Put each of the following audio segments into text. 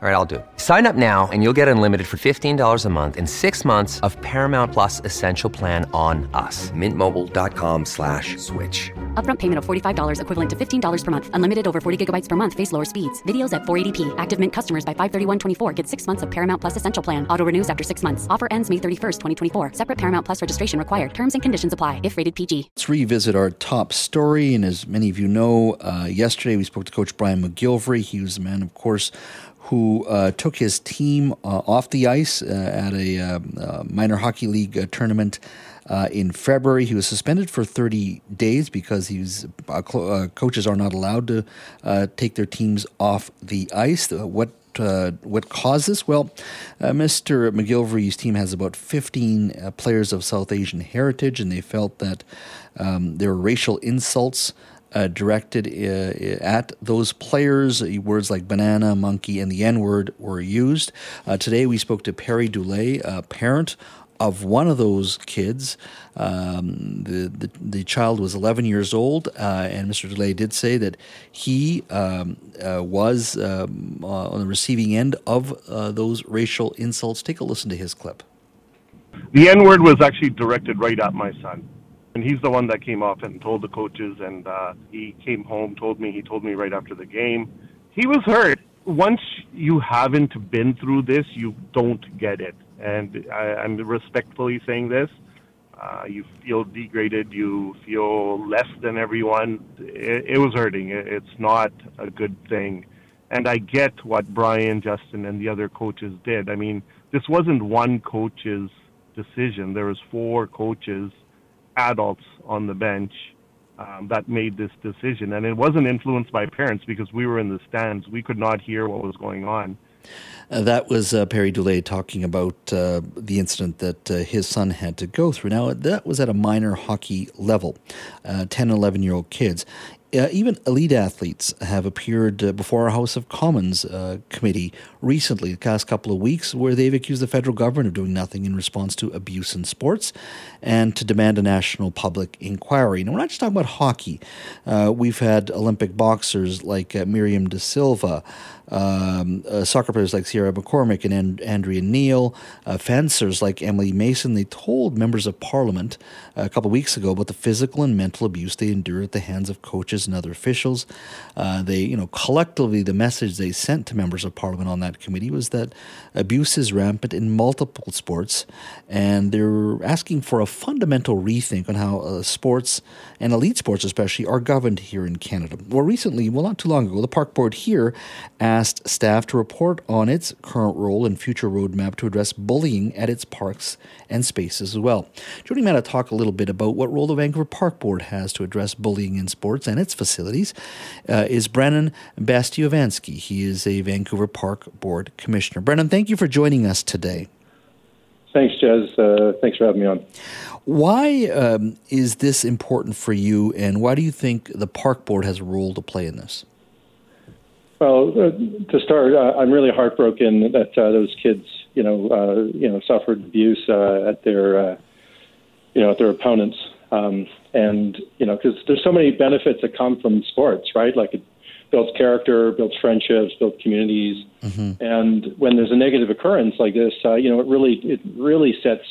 All right, I'll do it. Sign up now and you'll get unlimited for $15 a month in six months of Paramount Plus Essential Plan on us. Mintmobile.com slash switch. Upfront payment of $45 equivalent to $15 per month. Unlimited over 40 gigabytes per month. Face lower speeds. Videos at 480p. Active Mint customers by 531.24 get six months of Paramount Plus Essential Plan. Auto renews after six months. Offer ends May 31st, 2024. Separate Paramount Plus registration required. Terms and conditions apply if rated PG. Let's revisit our top story. And as many of you know, uh, yesterday we spoke to Coach Brian McGilvery. He was the man, of course, who uh, took his team uh, off the ice uh, at a uh, uh, minor hockey league tournament in February. He was suspended for 30 days because he was, coaches are not allowed to take their teams off the ice. what uh, what caused this? Well, uh, Mr. McGilvery's team has about 15 uh, players of South Asian heritage, and they felt that um, there were racial insults uh, directed uh, at those players. Words like banana, monkey, and the N word were used. Uh, today we spoke to Perry Dulay, a parent of one of those kids. Um, the, the, the child was 11 years old, uh, and Mr. Dulay did say that he um, uh, was um, uh, on the receiving end of those racial insults. Take a listen to his clip. The N word was actually directed right at my son and he's the one that came off and told the coaches and uh he came home told me he told me right after the game. He was hurt. Once you haven't been through this you don't get it. And I, i'm respectfully saying this. Uh you feel degraded. You feel less than everyone. It, it was hurting. It, it's not a good thing. And i get what brian justin and the other coaches did. I mean this wasn't one coach's decision. There was four coaches adults on the bench um, that made this decision. And it wasn't influenced by parents because we were in the stands. We could not hear what was going on. Uh, that was uh, Perry Dulay talking about uh, the incident that uh, his son had to go through. Now, that was at a minor hockey level, uh, 10, 11 year old kids. Uh, even elite athletes have appeared uh, before our House of Commons uh, committee recently, the past couple of weeks, where they've accused the federal government of doing nothing in response to abuse in sports and to demand a national public inquiry. Now, we're not just talking about hockey. Uh, we've had Olympic boxers like uh, Myriam Da Silva um, uh, soccer players like Ciara McCormack and and- Andrea Neil, uh, fencers like Emily Mason, they told members of parliament a couple of weeks ago about the physical and mental abuse they endure at the hands of coaches and other officials. Uh, they, you know, collectively, the message they sent to members of parliament on that committee was that abuse is rampant in multiple sports, and they're asking for a fundamental rethink on how uh, sports and elite sports, especially, are governed here in Canada. More recently, well, not too long ago, the park board here asked staff to report on its current role and future roadmap to address bullying at its parks and spaces as well. Me to talk a little bit about what role the Vancouver Park Board has to address bullying in sports and its facilities uh, is Brennan Bastyovanszky. He is a Vancouver Park Board Commissioner. Brennan, thank you for joining us today. Thanks, Jez. Uh, thanks for having me on. Why um, is this important for you, and why do you think the Park Board has a role to play in this? Well, uh, to start, uh, I'm really heartbroken that uh, those kids, you know, uh, you know, suffered abuse uh, at their, uh, you know, at their opponents, um, and you know, because there's so many benefits that come from sports, right? Like it builds character, builds friendships, builds communities, mm-hmm. and when there's a negative occurrence like this, uh, you know, it really, it really sets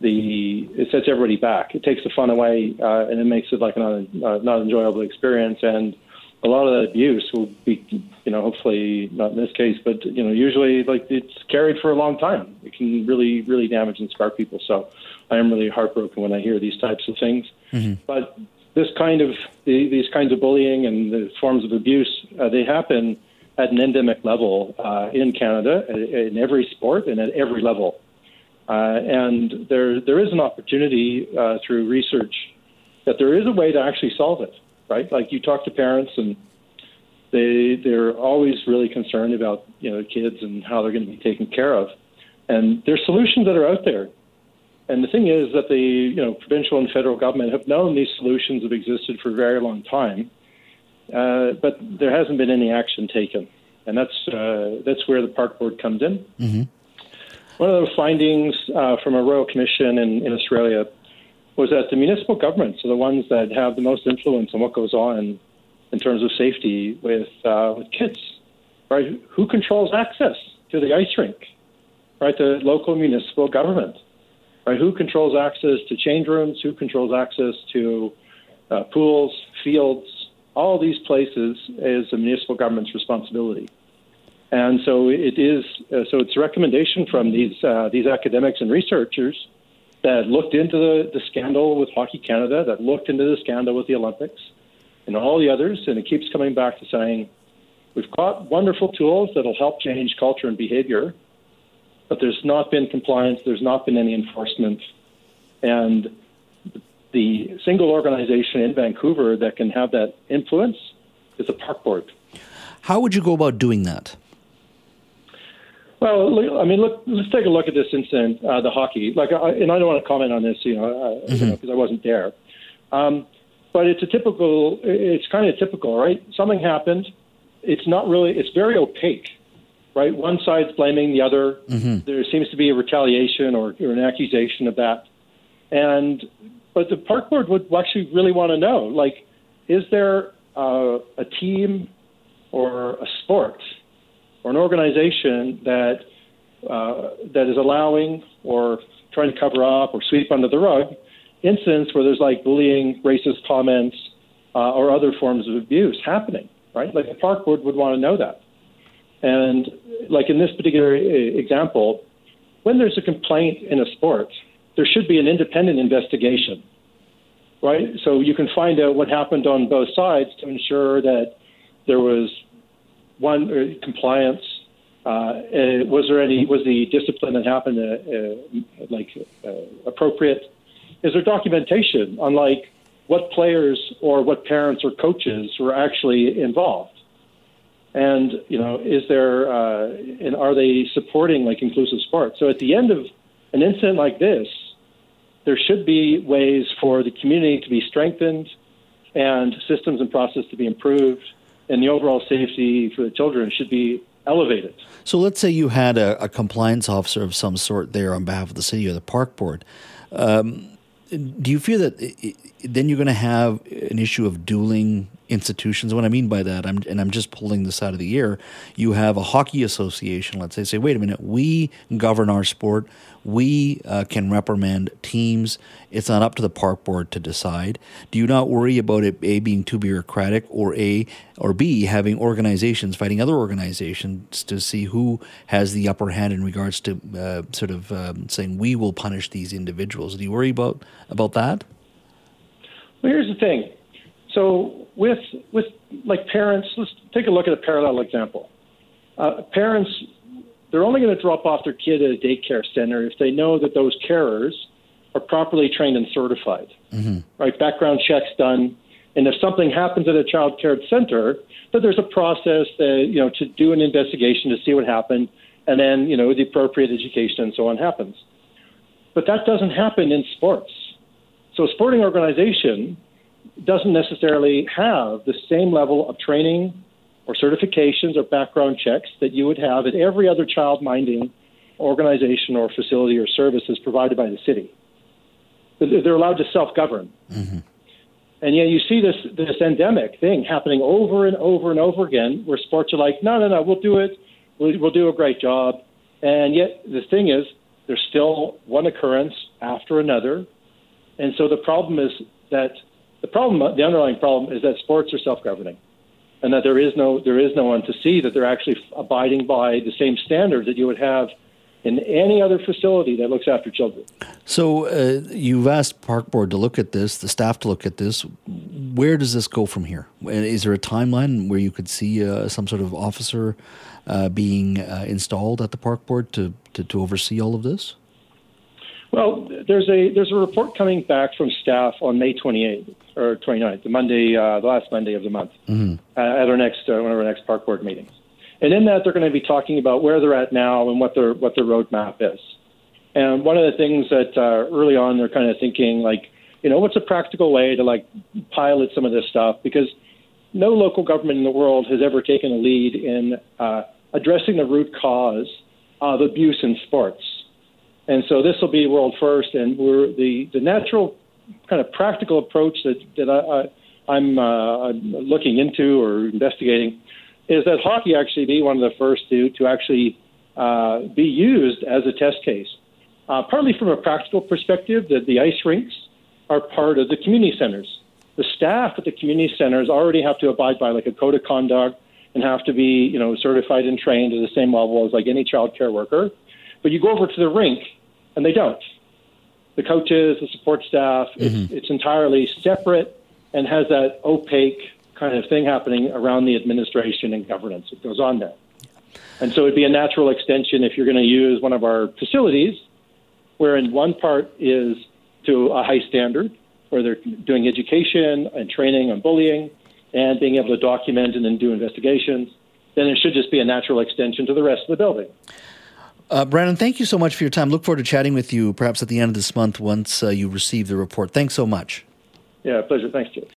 the it sets everybody back. It takes the fun away, uh, and it makes it like an uh, not enjoyable experience and a lot of that abuse will be, you know, hopefully not in this case, but you know, usually like it's carried for a long time. It can really, really damage and scar people. So I am really heartbroken when I hear these types of things. Mm-hmm. But this kind of these kinds of bullying and the forms of abuse, uh, they happen at an endemic level uh, in Canada, in every sport and at every level. Uh, and there, there is an opportunity uh, through research that there is a way to actually solve it right? Like you talk to parents and they they're always really concerned about you know kids and how they're going to be taken care of, and there's solutions that are out there. And the thing is that the you know provincial and federal government have known these solutions have existed for a very long time, uh, but there hasn't been any action taken, and that's uh, that's where the park board comes in. Mm-hmm. One of the findings uh, from a royal commission in, in Australia was that the municipal governments are the ones that have the most influence on what goes on in terms of safety with uh, with kids, right? Who controls access to the ice rink, right? The local municipal government, right? Who controls access to change rooms? Who controls access to uh, pools, fields? All these places is the municipal government's responsibility. And so it is. Uh, so it's a recommendation from these uh, these academics and researchers that looked into the, the scandal with Hockey Canada, that looked into the scandal with the Olympics, and all the others. And it keeps coming back to saying we've got wonderful tools that'll help change culture and behavior, but there's not been compliance. There's not been any enforcement, and the single organization in Vancouver that can have that influence is the park board. How would you go about doing that? Well, I mean, look, let's take a look at this incident, uh, the hockey. Like, I, and I don't want to comment on this, you know, because uh, mm-hmm. you know, I wasn't there. Um, but it's a typical. It's kind of typical, right? Something happened. It's not really. It's very opaque, right? One side's blaming the other. Mm-hmm. There seems to be a retaliation or, or an accusation of that, and but the park board would actually really want to know, like, is there uh, a team or a sport or an organization that uh, that is allowing or trying to cover up or sweep under the rug incidents where there's like bullying, racist comments, uh, or other forms of abuse happening, right? Like the park board would want to know that. And like in this particular uh, example, when there's a complaint in a sport, there should be an independent investigation, right? So you can find out what happened on both sides to ensure that there was one uh, compliance. Uh, uh, was there any was the discipline that happened uh, uh, like appropriate? Is there documentation on like what players or what parents or coaches were actually involved? And you know, is there and are they supporting like inclusive sports? So at the end of an incident like this, there should be ways for the community to be strengthened and systems and process to be improved and the overall safety for the children should be elevated. So let's say you had a, a compliance officer of some sort there on behalf of the city or the park board. Um, do you feel that it, then you're going to have an issue of dueling institutions? What I mean by that, I'm, and I'm just pulling this out of the air, you have a hockey association, let's say, say, wait a minute, we govern our sport, we uh, can reprimand teams. It's not up to the park board to decide. Do you not worry about it a being too bureaucratic, or a or b having organizations fighting other organizations to see who has the upper hand in regards to uh, sort of um, saying we will punish these individuals? Do you worry about about that? Well, here's the thing. So with with like parents, let's take a look at a parallel example. Uh, parents they're only going to drop off their kid at a daycare center if they know that those carers are properly trained and certified. Mm-hmm. Right, background checks done, and if something happens at a child care center, that there's a process that you know to do an investigation to see what happened, and then you know the appropriate education and so on happens. But that doesn't happen in sports. So a sporting organization doesn't necessarily have the same level of training or certifications or background checks that you would have at every other child minding organization or facility or services provided by the city. They're allowed to self govern. Mm-hmm. And yet you see this, this endemic thing happening over and over and over again where sports are like, no, no, no, we'll do it. We'll, we'll do a great job. And yet the thing is, there's still one occurrence after another. And so the problem is that the problem, the underlying problem is that sports are self governing and that there is no there is no one to see that they're actually abiding by the same standards that you would have in any other facility that looks after children. So uh, you've asked Park Board to look at this, the staff to look at this. Where does this go from here? Is there a timeline where you could see uh, some sort of officer uh, being uh, installed at the Park Board to, to, to oversee all of this? Well, there's a there's a report coming back from staff on May 28th or 29th, the Monday, uh, the last Monday of the month, mm-hmm. uh, at our next uh, one of our next park board meetings. And in that, they're going to be talking about where they're at now and what their what their roadmap is. And one of the things that uh, early on they're kind of thinking like, you know, what's a practical way to like pilot some of this stuff because no local government in the world has ever taken a lead in uh, addressing the root cause of abuse in sports and so this will be world first, and we're the the natural kind of practical approach that that I, I, I'm, uh, looking into or investigating is that hockey actually be one of the first to to actually uh, be used as a test case. Uh, partly from a practical perspective, that the ice rinks are part of the community centers. The staff at the community centers already have to abide by like a code of conduct and have to be, you know, certified and trained at the same level as like any child care worker. But you go over to the rink and they don't. The coaches, the support staff, mm-hmm. it's, it's entirely separate and has that opaque kind of thing happening around the administration and governance that goes on there. And so it'd be a natural extension if you're going to use one of our facilities, where in one part is to a high standard, where they're doing education and training on bullying and being able to document and then do investigations, then it should just be a natural extension to the rest of the building. Uh, Brandon, thank you so much for your time. Look forward to chatting with you perhaps at the end of this month once uh, you receive the report. Thanks so much. Yeah, pleasure. Thanks, Jay.